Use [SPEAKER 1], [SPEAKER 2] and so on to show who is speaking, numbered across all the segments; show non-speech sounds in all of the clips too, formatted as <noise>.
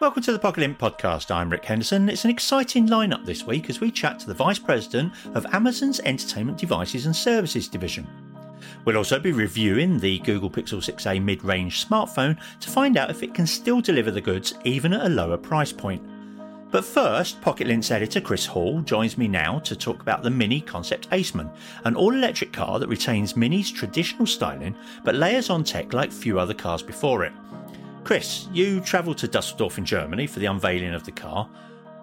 [SPEAKER 1] Welcome to the Pocket Lint podcast. I'm Rick Henderson. It's an exciting lineup this week as we chat to the Vice President of Amazon's Entertainment Devices and Services division. We'll also be reviewing the Google Pixel 6a mid range smartphone to find out if it can still deliver the goods even at a lower price point. But first, Pocket Lint's editor Chris Hall joins me now to talk about the Mini Concept Aceman, an all electric car that retains Mini's traditional styling but layers on tech like few other cars before it. Chris, you travelled to Dusseldorf in Germany for the unveiling of the car.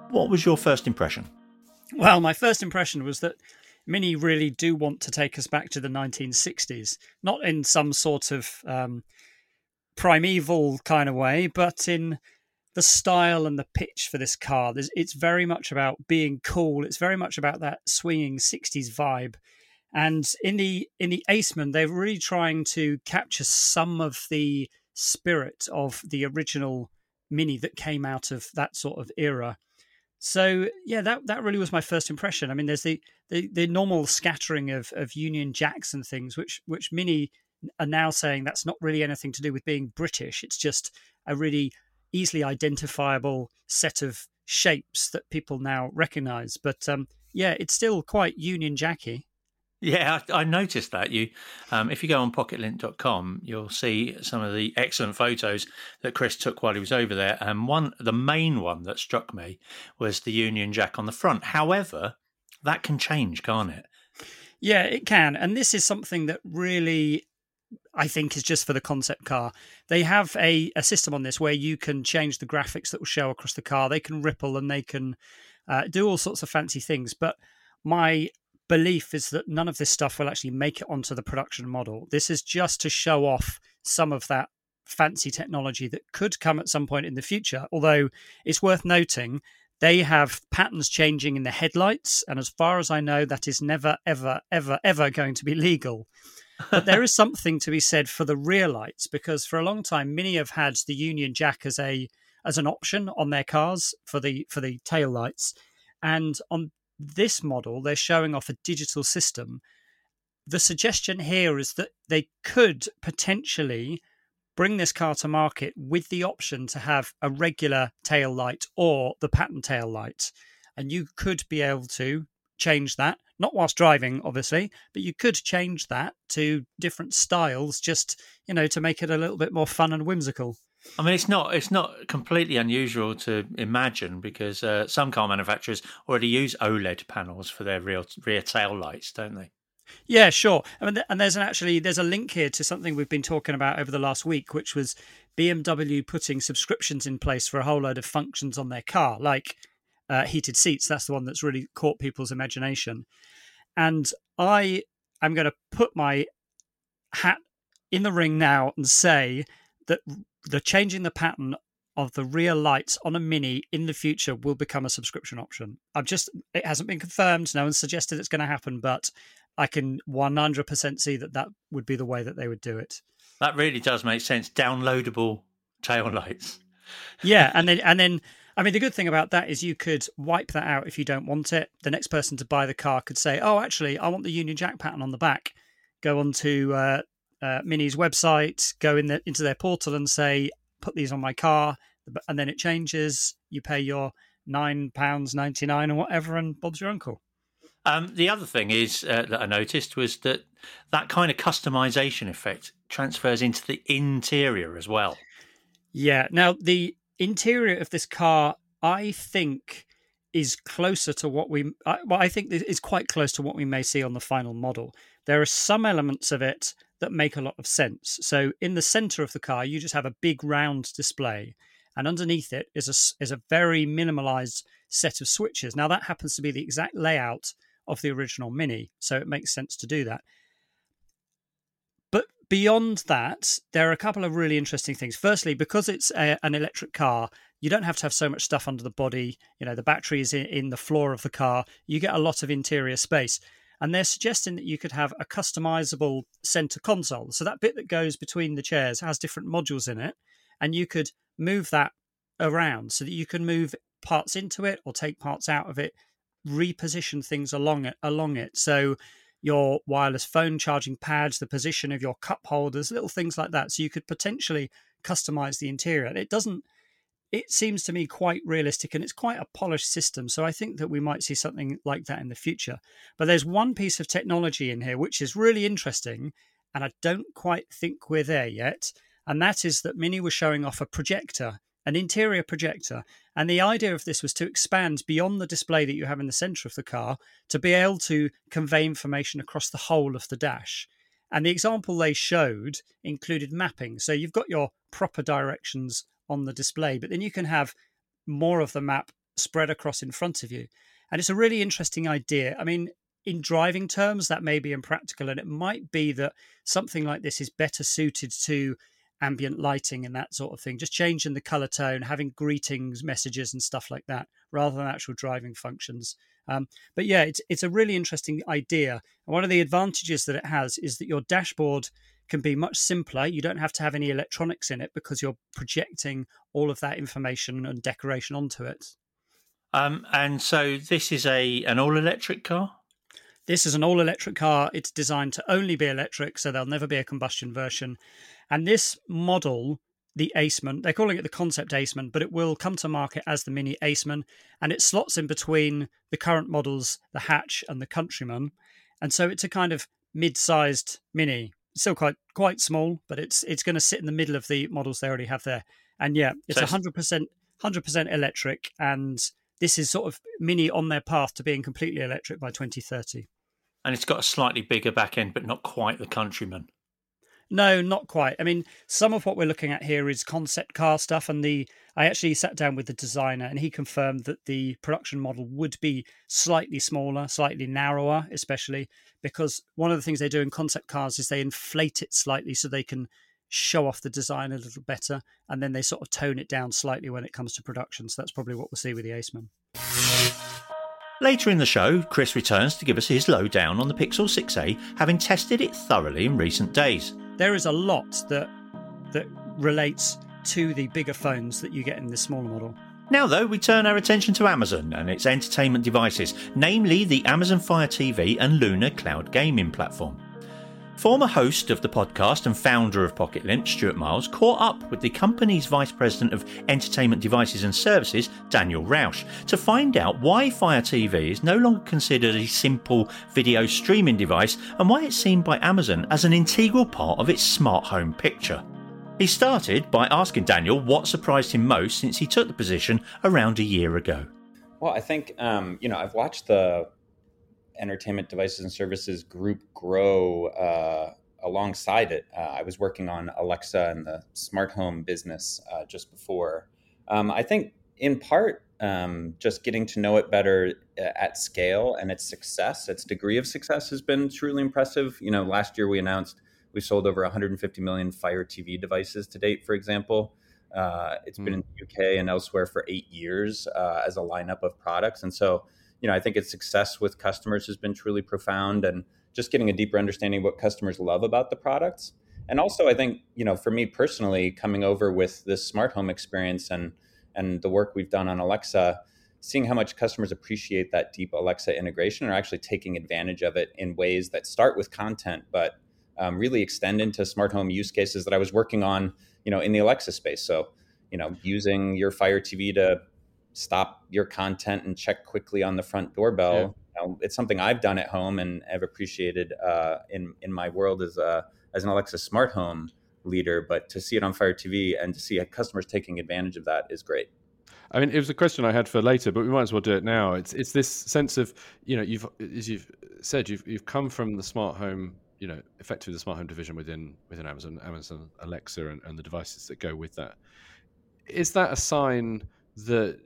[SPEAKER 1] What was your first impression?
[SPEAKER 2] Well, my first impression was that Mini really do want to take us back to the 1960s, not in some sort of um, primeval kind of way, but in the style and the pitch for this car. it's very much about being cool. It's very much about that swinging 60s vibe. And in the in the Aceman, they're really trying to capture some of the spirit of the original Mini that came out of that sort of era. So yeah, that that really was my first impression. I mean, there's the the, the normal scattering of, of Union Jacks and things, which which Mini are now saying that's not really anything to do with being British. It's just a really easily identifiable set of shapes that people now recognise. But um, yeah, it's still quite Union Jacky.
[SPEAKER 1] Yeah, I, I, noticed that. You, um, if you go on pocketlint.com, you'll see some of the excellent photos that Chris took while he was over there. And one, the main one that struck me was the Union Jack on the front. However, that can change, can't it?
[SPEAKER 2] Yeah, it can. And this is something that really I think is just for the concept car. They have a, a system on this where you can change the graphics that will show across the car. They can ripple and they can uh, do all sorts of fancy things. But my belief is that none of this stuff will actually make it onto the production model. This is just to show off some of that fancy technology that could come at some point in the future. Although it's worth noting they have patterns changing in the headlights, and as far as I know, that is never, ever, ever, ever going to be legal. but there is <laughs> something to be said for the rear lights because for a long time, Mini have had the Union Jack as a as an option on their cars for the for the tail lights, and on this model, they're showing off a digital system. The suggestion here is that they could potentially bring this car to market with the option to have a regular tail light or the pattern tail light. And you could be able to change that, not whilst driving, obviously, but you could change that to different styles just, you know, to make it a little bit more fun and whimsical.
[SPEAKER 1] I mean, it's not it's not completely unusual to imagine because uh, some car manufacturers already use OLED panels for their rear rear tail lights, don't they?
[SPEAKER 2] Yeah, sure. I mean, and there's an actually there's a link here to something we've been talking about over the last week, which was BMW putting subscriptions in place for a whole load of functions on their car, like uh, heated seats. That's the one that's really caught people's imagination. And I am going to put my hat in the ring now and say that the changing the pattern of the rear lights on a mini in the future will become a subscription option. I've just it hasn't been confirmed. No one suggested it's going to happen, but I can 100% see that that would be the way that they would do it.
[SPEAKER 1] That really does make sense. Downloadable tail lights.
[SPEAKER 2] yeah, and then <laughs> and then I mean the good thing about that is you could wipe that out if you don't want it. The next person to buy the car could say, "Oh, actually, I want the Union Jack pattern on the back." Go onto uh, uh, Mini's website, go in the, into their portal and say, "Put these on my car," and then it changes. You pay your nine pounds ninety nine or whatever, and Bob's your uncle.
[SPEAKER 1] Um, the other thing is uh, that I noticed was that that kind of customization effect transfers into the interior as well.
[SPEAKER 2] Yeah. Now the interior of this car, I think, is closer to what we. well, I think is quite close to what we may see on the final model. There are some elements of it that make a lot of sense. So in the center of the car, you just have a big round display, and underneath it is a is a very minimalized set of switches. Now that happens to be the exact layout of the original Mini, so it makes sense to do that. But beyond that, there are a couple of really interesting things. Firstly, because it's a, an electric car, you don't have to have so much stuff under the body. You know, the battery is in, in the floor of the car. You get a lot of interior space. And they're suggesting that you could have a customizable center console. So that bit that goes between the chairs has different modules in it. And you could move that around so that you can move parts into it or take parts out of it, reposition things along it along it. So your wireless phone charging pads, the position of your cup holders, little things like that. So you could potentially customize the interior. It doesn't it seems to me quite realistic and it's quite a polished system. So I think that we might see something like that in the future. But there's one piece of technology in here which is really interesting, and I don't quite think we're there yet. And that is that Mini was showing off a projector, an interior projector. And the idea of this was to expand beyond the display that you have in the center of the car to be able to convey information across the whole of the dash. And the example they showed included mapping. So you've got your proper directions on the display, but then you can have more of the map spread across in front of you. And it's a really interesting idea. I mean, in driving terms, that may be impractical, and it might be that something like this is better suited to ambient lighting and that sort of thing, just changing the color tone, having greetings messages and stuff like that, rather than actual driving functions. Um, but yeah, it's it's a really interesting idea. And one of the advantages that it has is that your dashboard can be much simpler. You don't have to have any electronics in it because you're projecting all of that information and decoration onto it.
[SPEAKER 1] Um, and so this is a an all electric car.
[SPEAKER 2] This is an all electric car. It's designed to only be electric, so there'll never be a combustion version. And this model, the Aceman, they're calling it the concept Aceman, but it will come to market as the Mini Aceman, and it slots in between the current models, the Hatch and the Countryman. And so it's a kind of mid-sized Mini still quite quite small, but it's it's going to sit in the middle of the models they already have there. And yeah, it's hundred percent hundred percent electric, and this is sort of mini on their path to being completely electric by 2030.
[SPEAKER 1] And it's got a slightly bigger back end, but not quite the Countryman.
[SPEAKER 2] No, not quite. I mean, some of what we're looking at here is concept car stuff, and the I actually sat down with the designer, and he confirmed that the production model would be slightly smaller, slightly narrower, especially because one of the things they do in concept cars is they inflate it slightly so they can show off the design a little better, and then they sort of tone it down slightly when it comes to production. So that's probably what we'll see with the Aceman.
[SPEAKER 1] Later in the show, Chris returns to give us his lowdown on the Pixel 6a, having tested it thoroughly in recent days
[SPEAKER 2] there is a lot that that relates to the bigger phones that you get in the smaller model.
[SPEAKER 1] Now, though, we turn our attention to Amazon and its entertainment devices, namely the Amazon Fire TV and Luna cloud gaming platform. Former host of the podcast and founder of Pocket Lint, Stuart Miles, caught up with the company's Vice President of Entertainment Devices and Services, Daniel Rausch, to find out why Fire TV is no longer considered a simple video streaming device and why it's seen by Amazon as an integral part of its smart home picture. He started by asking Daniel what surprised him most since he took the position around a year ago.
[SPEAKER 3] Well, I think, um, you know, I've watched the entertainment devices and services group grow uh, alongside it. Uh, I was working on Alexa and the smart home business uh, just before. Um, I think, in part, um, just getting to know it better uh, at scale and its success, its degree of success has been truly impressive. You know, last year we announced we sold over 150 million Fire TV devices to date, for example. Uh, it's mm. been in the UK and elsewhere for eight years uh, as a lineup of products. And so, you know, I think its success with customers has been truly profound and just getting a deeper understanding of what customers love about the products. And also, I think, you know, for me personally, coming over with this smart home experience and and the work we've done on Alexa, seeing how much customers appreciate that deep Alexa integration are actually taking advantage of it in ways that start with content, but um, really extend into smart home use cases that I was working on, you know, in the Alexa space. So, you know, using your Fire TV to stop your content and check quickly on the front doorbell. Yeah. You know, it's something I've done at home and have appreciated uh, in in my world as a as an Alexa smart home leader. But to see it on Fire TV and to see customers taking advantage of that is great.
[SPEAKER 4] I mean, it was a question I had for later, but we might as well do it now. It's it's this sense of you know you've as you've said you've you've come from the smart home you know effectively the smart home division within within Amazon Amazon Alexa and, and the devices that go with that. Is that a sign that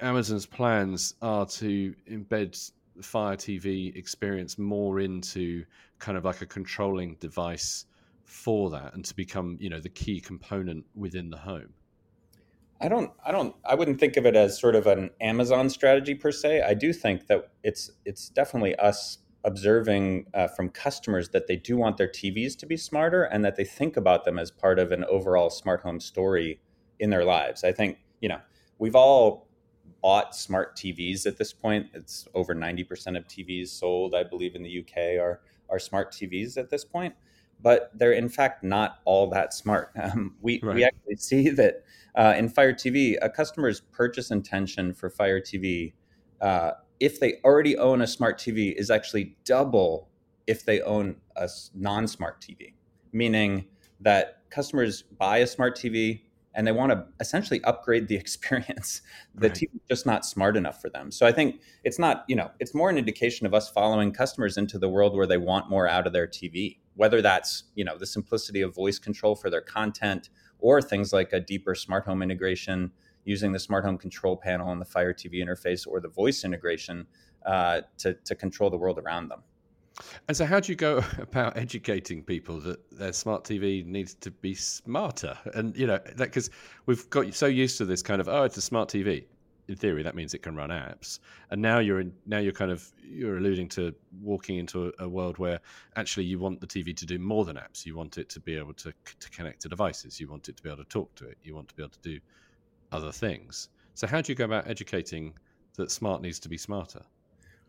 [SPEAKER 4] Amazon's plans are to embed the Fire TV experience more into kind of like a controlling device for that and to become you know the key component within the home
[SPEAKER 3] I don't I don't I wouldn't think of it as sort of an Amazon strategy per se. I do think that it's it's definitely us observing uh, from customers that they do want their TVs to be smarter and that they think about them as part of an overall smart home story in their lives. I think, you know, we've all bought smart TVs at this point. It's over 90% of TVs sold, I believe, in the UK are, are smart TVs at this point. But they're in fact not all that smart. <laughs> Um, we, right. we actually see that uh, in Fire TV, a customer's purchase intention for Fire TV, uh, if they already own a smart TV, is actually double if they own a non smart TV, meaning that customers buy a smart TV, and they want to essentially upgrade the <laughs> experience. The right. TV is just not smart enough for them. So I think it's not, you know, it's more an indication of us following customers into the world where they want more out of their TV, whether that's, you know, the simplicity of voice control for their content or things like a deeper smart home integration using the smart home control panel and the Fire TV interface or the voice integration uh, to, to control the world around them.
[SPEAKER 4] And so, how do you go <laughs> about educating people that their smart TV needs to be smarter? And you know, because we've got so used to this kind of oh, it's a smart TV. In theory, that means it can run apps. And now you're in. Now you're kind of you're alluding to walking into a, a world where actually you want the TV to do more than apps. You want it to be able to to connect to devices. You want it to be able to talk to it. You want to be able to do other things. So, how do you go about educating that smart needs to be smarter?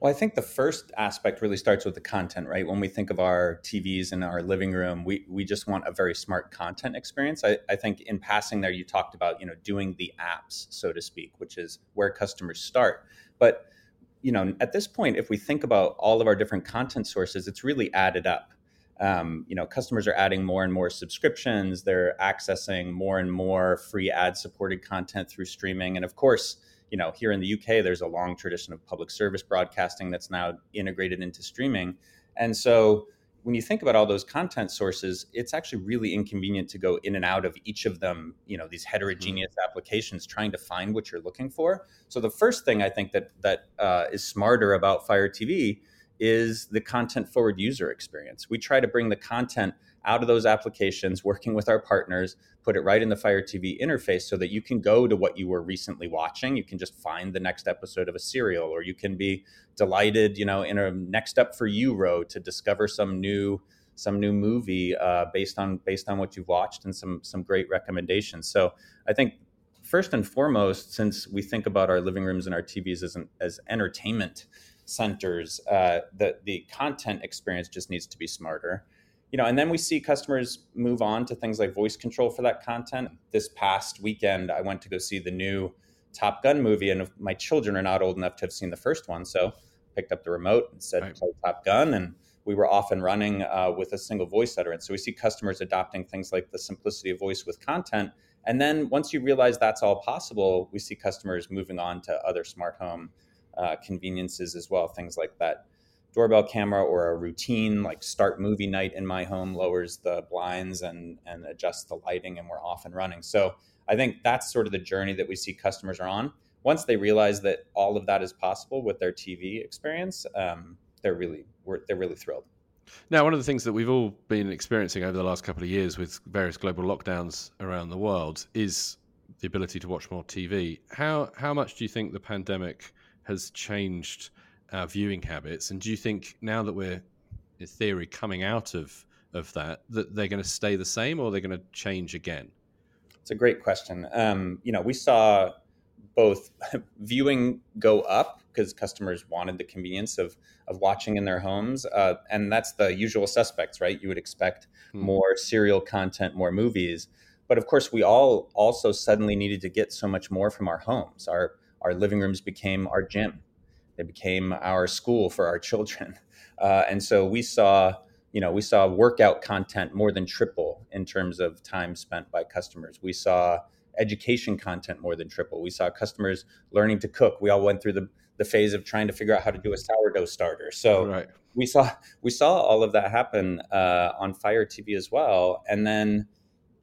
[SPEAKER 3] Well, I think the first aspect really starts with the content, right? When we think of our TVs in our living room, we, we just want a very smart content experience. I, I think in passing there, you talked about, you know, doing the apps, so to speak, which is where customers start. But, you know, at this point, if we think about all of our different content sources, it's really added up. Um, you know, customers are adding more and more subscriptions. They're accessing more and more free ad supported content through streaming. And of course, you know, here in the UK, there's a long tradition of public service broadcasting that's now integrated into streaming. And so when you think about all those content sources, it's actually really inconvenient to go in and out of each of them, you know, these heterogeneous mm-hmm. applications trying to find what you're looking for. So the first thing I think that that uh, is smarter about Fire TV is the content forward user experience. We try to bring the content out of those applications, working with our partners, put it right in the Fire TV interface so that you can go to what you were recently watching. You can just find the next episode of a serial, or you can be delighted, you know, in a next up for you row to discover some new some new movie uh, based on based on what you've watched and some some great recommendations. So I think first and foremost, since we think about our living rooms and our TVs as an, as entertainment centers, uh, the the content experience just needs to be smarter you know, and then we see customers move on to things like voice control for that content. This past weekend, I went to go see the new Top Gun movie, and my children are not old enough to have seen the first one, so picked up the remote and said right. play Top Gun, and we were off and running uh, with a single voice utterance. So we see customers adopting things like the simplicity of voice with content, and then once you realize that's all possible, we see customers moving on to other smart home uh, conveniences as well, things like that doorbell camera or a routine like start movie night in my home lowers the blinds and and adjusts the lighting and we're off and running. So i think that's sort of the journey that we see customers are on. Once they realize that all of that is possible with their tv experience um, they're really they're really thrilled.
[SPEAKER 4] Now, one of the things that we've all been experiencing over the last couple of years with various global lockdowns around the world is the ability to watch more TV. How how much do you think the pandemic has changed our viewing habits. And do you think now that we're, in theory, coming out of of that, that they're going to stay the same or they're going to change again?
[SPEAKER 3] It's a great question. Um, you know, we saw both <laughs> viewing go up because customers wanted the convenience of of watching in their homes, uh, and that's the usual suspects, right? You would expect hmm. more serial content, more movies, but of course, we all also suddenly needed to get so much more from our homes. Our our living rooms became our gym. They became our school for our children. <laughs> Uh, and so we saw, you know, we saw workout content more than triple in terms of time spent by customers. We saw education content more than triple. We saw customers learning to cook. We all went through the, the phase of trying to figure out how to do a sourdough starter. So right. we saw we saw all of that happen uh, on Fire TV as well, and then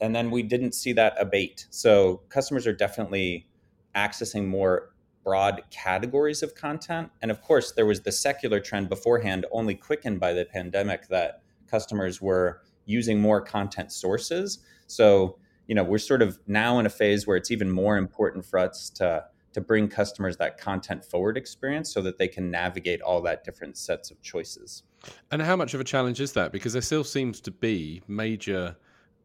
[SPEAKER 3] and then we didn't see that abate. So customers are definitely accessing more broad categories of content. And of course, there was the secular trend beforehand, only quickened by the pandemic, that customers were using more content sources. So, you know, we're sort of now in a phase where it's even more important for us to to bring customers that content forward experience so that they can navigate all that different sets of choices.
[SPEAKER 4] And how much of a challenge is that? Because there still seems to be major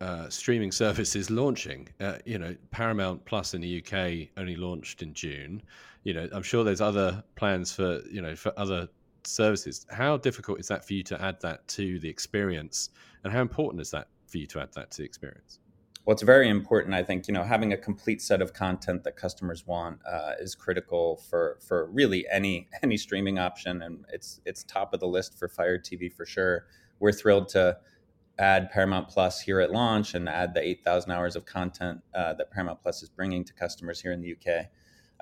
[SPEAKER 4] uh, streaming <laughs> services launching. Uh, you know, Paramount Plus in the UK only launched in June. You know, I'm sure there's other plans for you know for other services. How difficult is that for you to add that to the experience, and how important is that for you to add that to the experience?
[SPEAKER 3] Well, it's very important. I think you know having a complete set of content that customers want uh, is critical for for really any <laughs> any streaming option, and it's it's top of the list for Fire TV for sure. We're thrilled to add Paramount Plus here at launch and add the 8,000 hours of content uh, that Paramount Plus is bringing to customers here in the UK.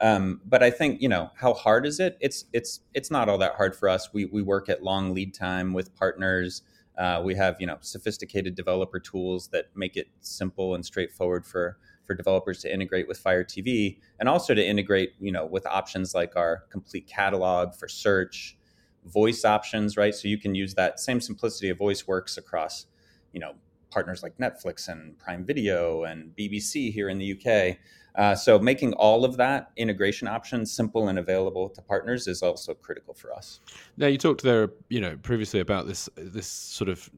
[SPEAKER 3] Um, but I think you know how hard is it? It's it's it's not all that hard for us. We we work at long lead time with partners. Uh, we have you know sophisticated developer tools that make it simple and straightforward for for developers to integrate with Fire TV, and also to integrate you know with options like our complete catalog for search, voice options, right? So you can use that same simplicity of voice works across you know partners like Netflix and Prime Video and BBC here in the UK. Uh, so making all of that integration options simple and available to partners is also critical for us.
[SPEAKER 4] Now you talked there, you know, previously about this this sort of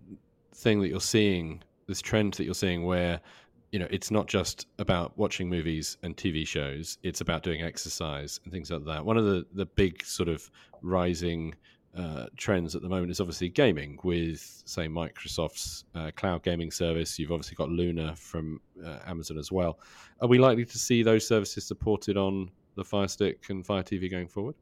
[SPEAKER 4] thing that you're seeing, this trend that you're seeing, where you know it's not just about watching movies and TV shows; it's about doing exercise and things like that. One of the the big sort of rising uh, trends at the moment is obviously gaming with, say, Microsoft's uh, cloud gaming service. You've obviously got Luna from uh, Amazon as well. Are we likely to see those services supported on the Fire Stick and Fire TV going forward?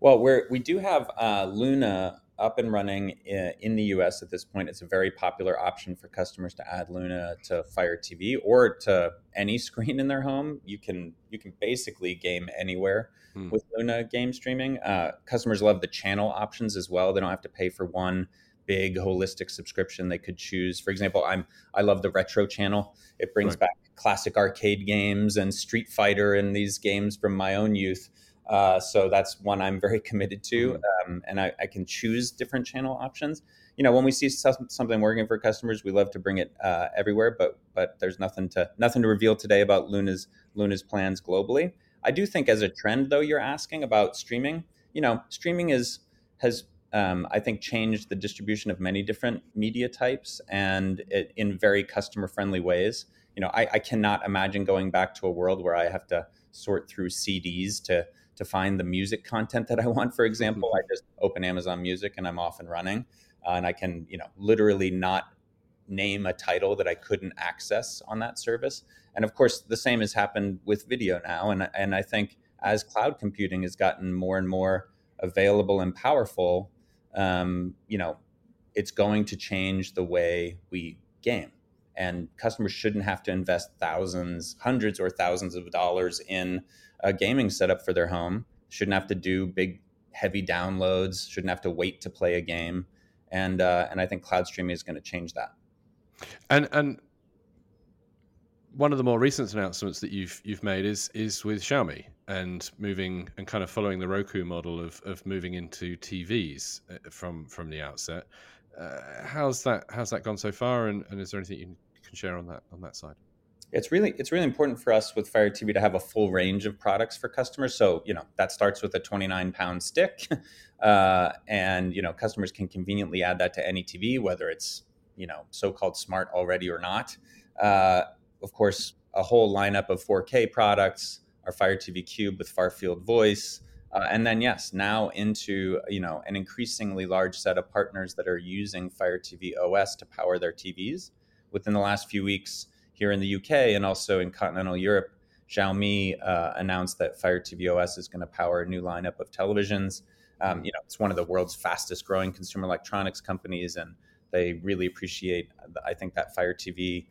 [SPEAKER 3] Well, we we do have uh, Luna up and running in, the US at this point. It's a very popular option for customers to add Luna to Fire TV or to any <laughs> screen in their home. You can you can basically game anywhere hmm. with Luna game streaming. Uh, customers love the channel options as well. They don't have to pay for one big holistic subscription they could choose. For example, I'm I love the retro channel. It brings right. back classic arcade games and Street Fighter and these games from my own youth. Uh, so that's one I'm very <laughs> committed to, mm-hmm. um, and I, I, can choose different channel options. You know, when we see something working for customers, we love to bring it uh, everywhere. But but there's nothing to nothing to reveal today about Luna's Luna's plans globally. I do think as a trend, though, you're asking about streaming. You know, streaming is has um, I think changed the distribution of many different media types and it, in very customer friendly ways. You know, I, I cannot imagine going back to a world where I have to sort through CDs to to find the music content that I want. For example, I just open Amazon Music and I'm off and running, uh, and I can you know literally not name a title that I couldn't access on that service. And of course, the same has happened with video now. And and I think as cloud computing has gotten more and more available and powerful, um, you know, it's going to change the way we game. And customers shouldn't have to invest thousands, hundreds, or thousands of dollars in a gaming setup for their home. Shouldn't have to do big, heavy downloads. Shouldn't have to wait to play a game. And uh, and I think cloud streaming is going to change that.
[SPEAKER 4] And and one of the more recent announcements that you've you've made is is with Xiaomi and moving and kind of following the Roku model of of moving into TVs uh, from from the outset. Uh, how's that how's that gone so far? And, and is there anything you can share on that on that side?
[SPEAKER 3] it's really it's really important for us with Fire TV to have a full range of products for customers. So you know that starts with a 29 pound stick, <laughs> uh, and you know customers can conveniently add that to any TV, whether it's you know so-called smart already or not. Uh, of course, a whole lineup of 4K products, our Fire TV Cube with Far Field Voice. Uh, and then yes, now into you know an increasingly large set of partners that are using Fire TV OS to power their TVs. Within the last few weeks, here in the UK and also in continental Europe, Xiaomi uh, announced that Fire TV OS is going to power a new lineup of televisions. Um, you know, it's one of the world's fastest growing consumer electronics companies, and they really appreciate, I think, that Fire TV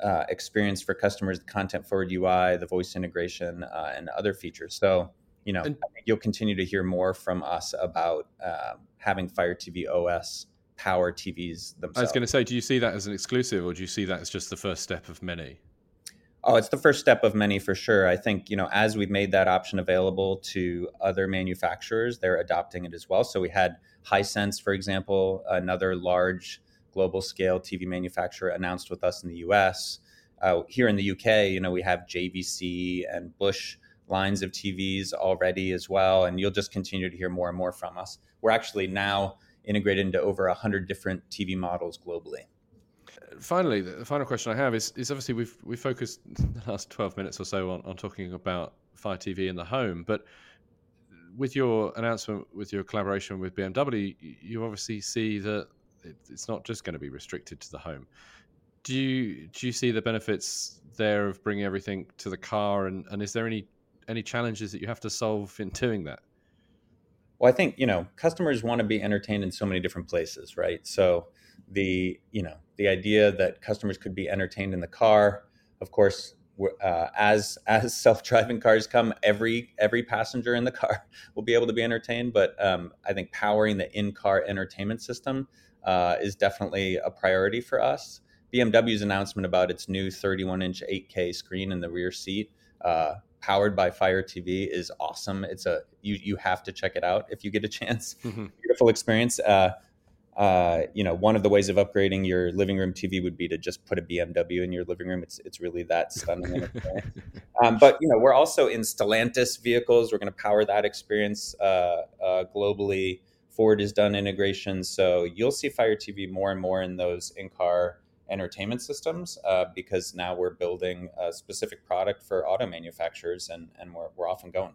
[SPEAKER 3] uh, experience for customers, the content forward UI, the voice integration, uh, and other features. So, you know, and, I think you'll continue to hear more from us about uh, having Fire TV OS power TVs themselves. I
[SPEAKER 4] was going to say, do you see that as an exclusive, or do you see that as just the first step of many?
[SPEAKER 3] Oh, it's the first step of many for sure. I think you know as we've made that option available to other manufacturers, they're adopting it as well. So we had Hisense, for example, another large global scale TV manufacturer announced with us in the US. Uh, here in the UK, you know, we have JVC and Bush lines of TVs already as well, and you'll just continue to hear more and more from us. We're actually now integrated into over 100 different TV models globally.
[SPEAKER 4] Finally, the final question I have is, is obviously we've we focused <laughs> the last 12 minutes or so on, on talking about Fire TV in the home, but with your announcement, with your collaboration with BMW, you obviously see that it's not just going to be restricted to the home. Do you do you see the benefits there of bringing everything to the car, and, and is there any any challenges that you have to solve in doing that?
[SPEAKER 3] Well, I think you know customers want to be entertained in so many different places, right? So the you know the idea that customers could be entertained in the car, of course, uh, as as <laughs> self driving cars come, every every passenger in the car <laughs> will be able to be entertained. But um, I think powering the in car entertainment system uh, is definitely a priority for us. BMW's announcement about its new 31 inch 8K screen in the rear seat, uh, powered by Fire TV, is awesome. It's a you you have to check it out if you get a chance. <laughs> Mm-hmm. Beautiful experience. Uh, uh, you know, one of the ways of upgrading your living room TV would be to just put a BMW in your living room. It's it's really that <laughs> stunning. um, but you know, we're also in Stellantis vehicles. We're going to power that experience uh, uh, globally. Ford has done integration, so you'll see Fire TV more and more in those in-car entertainment systems uh, because now we're building a specific product for auto manufacturers, and and we're we're off and going.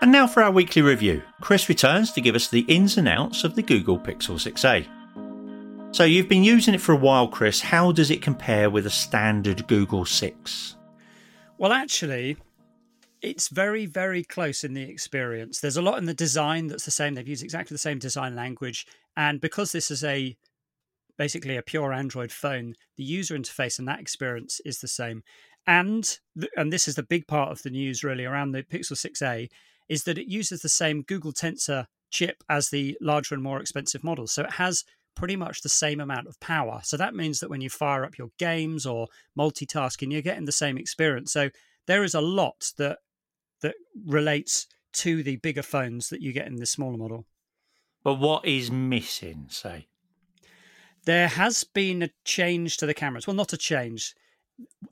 [SPEAKER 1] And now for our weekly review. Chris returns to give us the ins and outs of the Google Pixel 6a. So you've been using it for a while, Chris. How does it compare with a standard Google 6?
[SPEAKER 2] Well, actually, it's very, very close in the experience. There's a lot in the design that's the same. They've used exactly the same design language. And because this is a basically a pure Android phone, the user interface and that experience is the same. And and this is the big part of the news really around the Pixel 6a is that it uses the same Google Tensor chip as the larger and more expensive models. So it has pretty much the same amount of power. So that means that when you fire up your games or multitasking, you're getting the same experience. So there is a lot that that relates to the bigger phones that you get in the smaller model.
[SPEAKER 1] But what is missing, say?
[SPEAKER 2] There has been a change to the cameras. Well, not a change.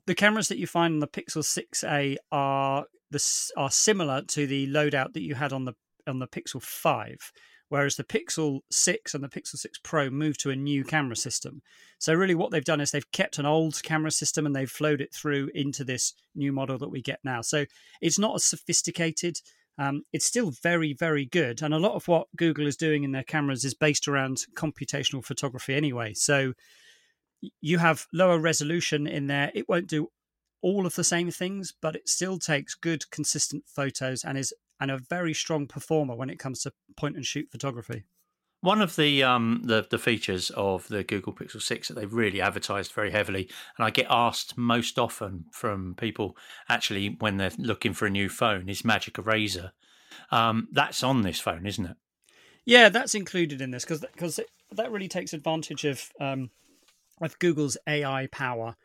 [SPEAKER 2] The cameras that you find on the Pixel 6a are the, are similar to the loadout that you had on the on the Pixel 5, whereas the Pixel 6 and the Pixel 6 Pro moved to a new camera system. So really what they've done is they've kept an old camera system and they've flowed it through into this new model that we get now. So it's not as sophisticated. Um, it's still very, very good. And a lot of what Google is doing in their cameras is based around computational photography anyway. So you have lower resolution in there. It won't do all of the same things, but it still takes good, consistent photos and is and a very strong performer when it comes to point and shoot photography.
[SPEAKER 1] One of the um the, the features of the Google Pixel 6 that they've really advertised very heavily, and I get asked most often from people actually when they're looking for a new phone, is Magic Eraser. Um, that's on this phone, isn't it?
[SPEAKER 2] Yeah, that's included in this because because that really takes advantage of um, of Google's AI power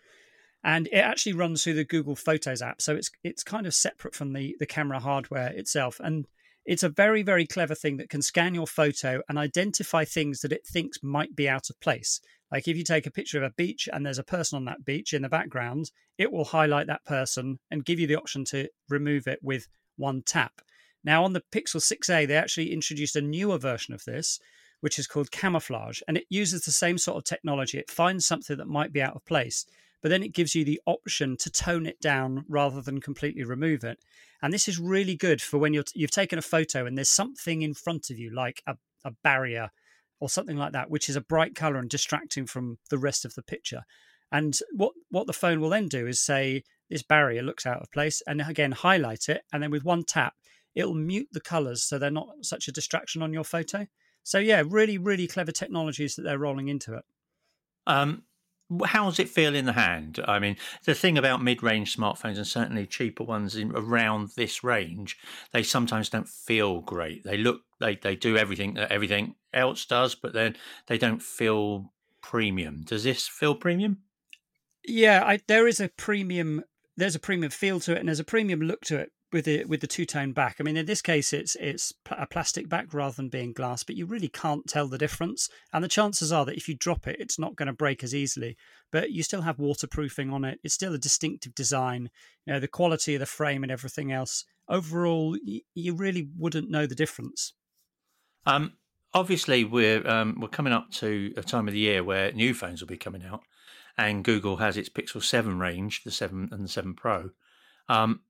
[SPEAKER 2] and it actually runs through the Google Photos app, so it's it's kind of separate from the the camera hardware itself, and it's a very very clever thing that can scan your photo and identify things that it thinks might be out of place. Like if you take a picture of a beach and there's a person on that beach in the background, it will highlight that person and give you the option to remove it with one tap. Now on the Pixel 6a, they actually introduced a newer version of this, which is called camouflage, and it uses the same sort of technology. It finds something that might be out of place but then it gives you the option to tone it down rather than completely remove it. And this is really good for when you're you've taken a photo and there's something in front of you, like a, a barrier or something like that, which is a bright color and distracting from the rest of the picture. And what what the phone will then do is say this barrier looks out of place, and again highlight it, and then with one tap, it'll mute the colors so they're not such a distraction on your photo. So yeah, really, really clever technologies that they're rolling into it.
[SPEAKER 1] Um, how does it feel in the hand? I mean, the thing about mid-range smartphones and certainly cheaper ones in around this range, they sometimes don't feel great. They look, they they do everything that everything else does, but then they don't feel premium. Does this feel premium?
[SPEAKER 2] Yeah, I, there is a premium. There's a premium feel to it, and there's a premium look to it with the with the two tone back. I mean, in this case, it's it's a plastic back rather than being glass, but you really can't tell the difference. And the chances are that if you drop it, it's not going to break as easily. But you still have waterproofing on it. It's still a distinctive design. You know, the quality of the frame and everything else. Overall, you really wouldn't know the difference.
[SPEAKER 1] Um, obviously, we're um, we're coming up to a time of the year where new phones will be coming out, and Google has its Pixel Seven range, the Seven and the Seven Pro. Um,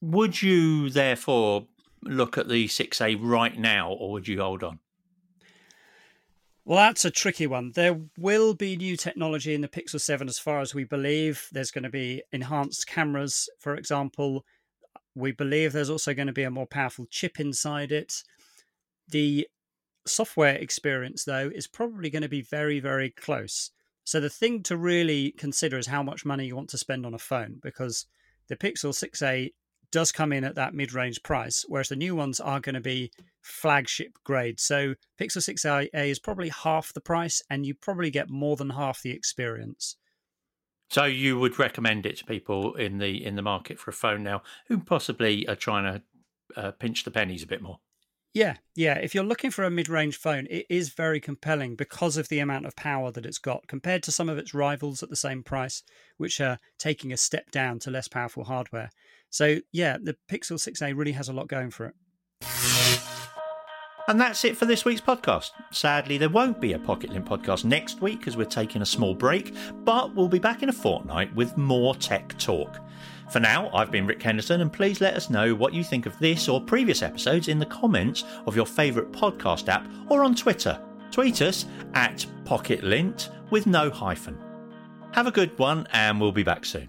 [SPEAKER 1] would you therefore look at the 6A right now, or would you hold on?
[SPEAKER 2] Well, that's a tricky one. There will be new technology in the Pixel 7 as far as we believe. There's going to be enhanced cameras, for example. We believe there's also going to be a more powerful chip inside it. The software experience, though, is probably going to be very, very close. So the thing to really consider is how much money you want to spend on a phone because the Pixel 6a does come in at that mid-range price, whereas the new ones are going to be flagship grade. So Pixel 6a is probably half the price, and you probably get more than half the experience.
[SPEAKER 1] So you would recommend it to people in the in the market for a phone now who possibly are trying to uh, pinch the pennies a bit more.
[SPEAKER 2] Yeah, yeah. If you're looking for a mid-range phone, it is very compelling because of the amount of power that it's got compared to some of its rivals at the same price, which are taking a step down to less powerful hardware. So yeah, the Pixel 6a really has a lot going for it.
[SPEAKER 1] And that's it for this week's podcast. Sadly, there won't be a Pocket Lint podcast next week as we're taking a small break, but we'll be back in a fortnight with more tech talk. For now, I've been Rick Henderson, and please let us know what you think of this or previous episodes in the comments of your favourite podcast app or on Twitter. Tweet us at Pocket Lint with no hyphen. Have a good one, and we'll be back soon.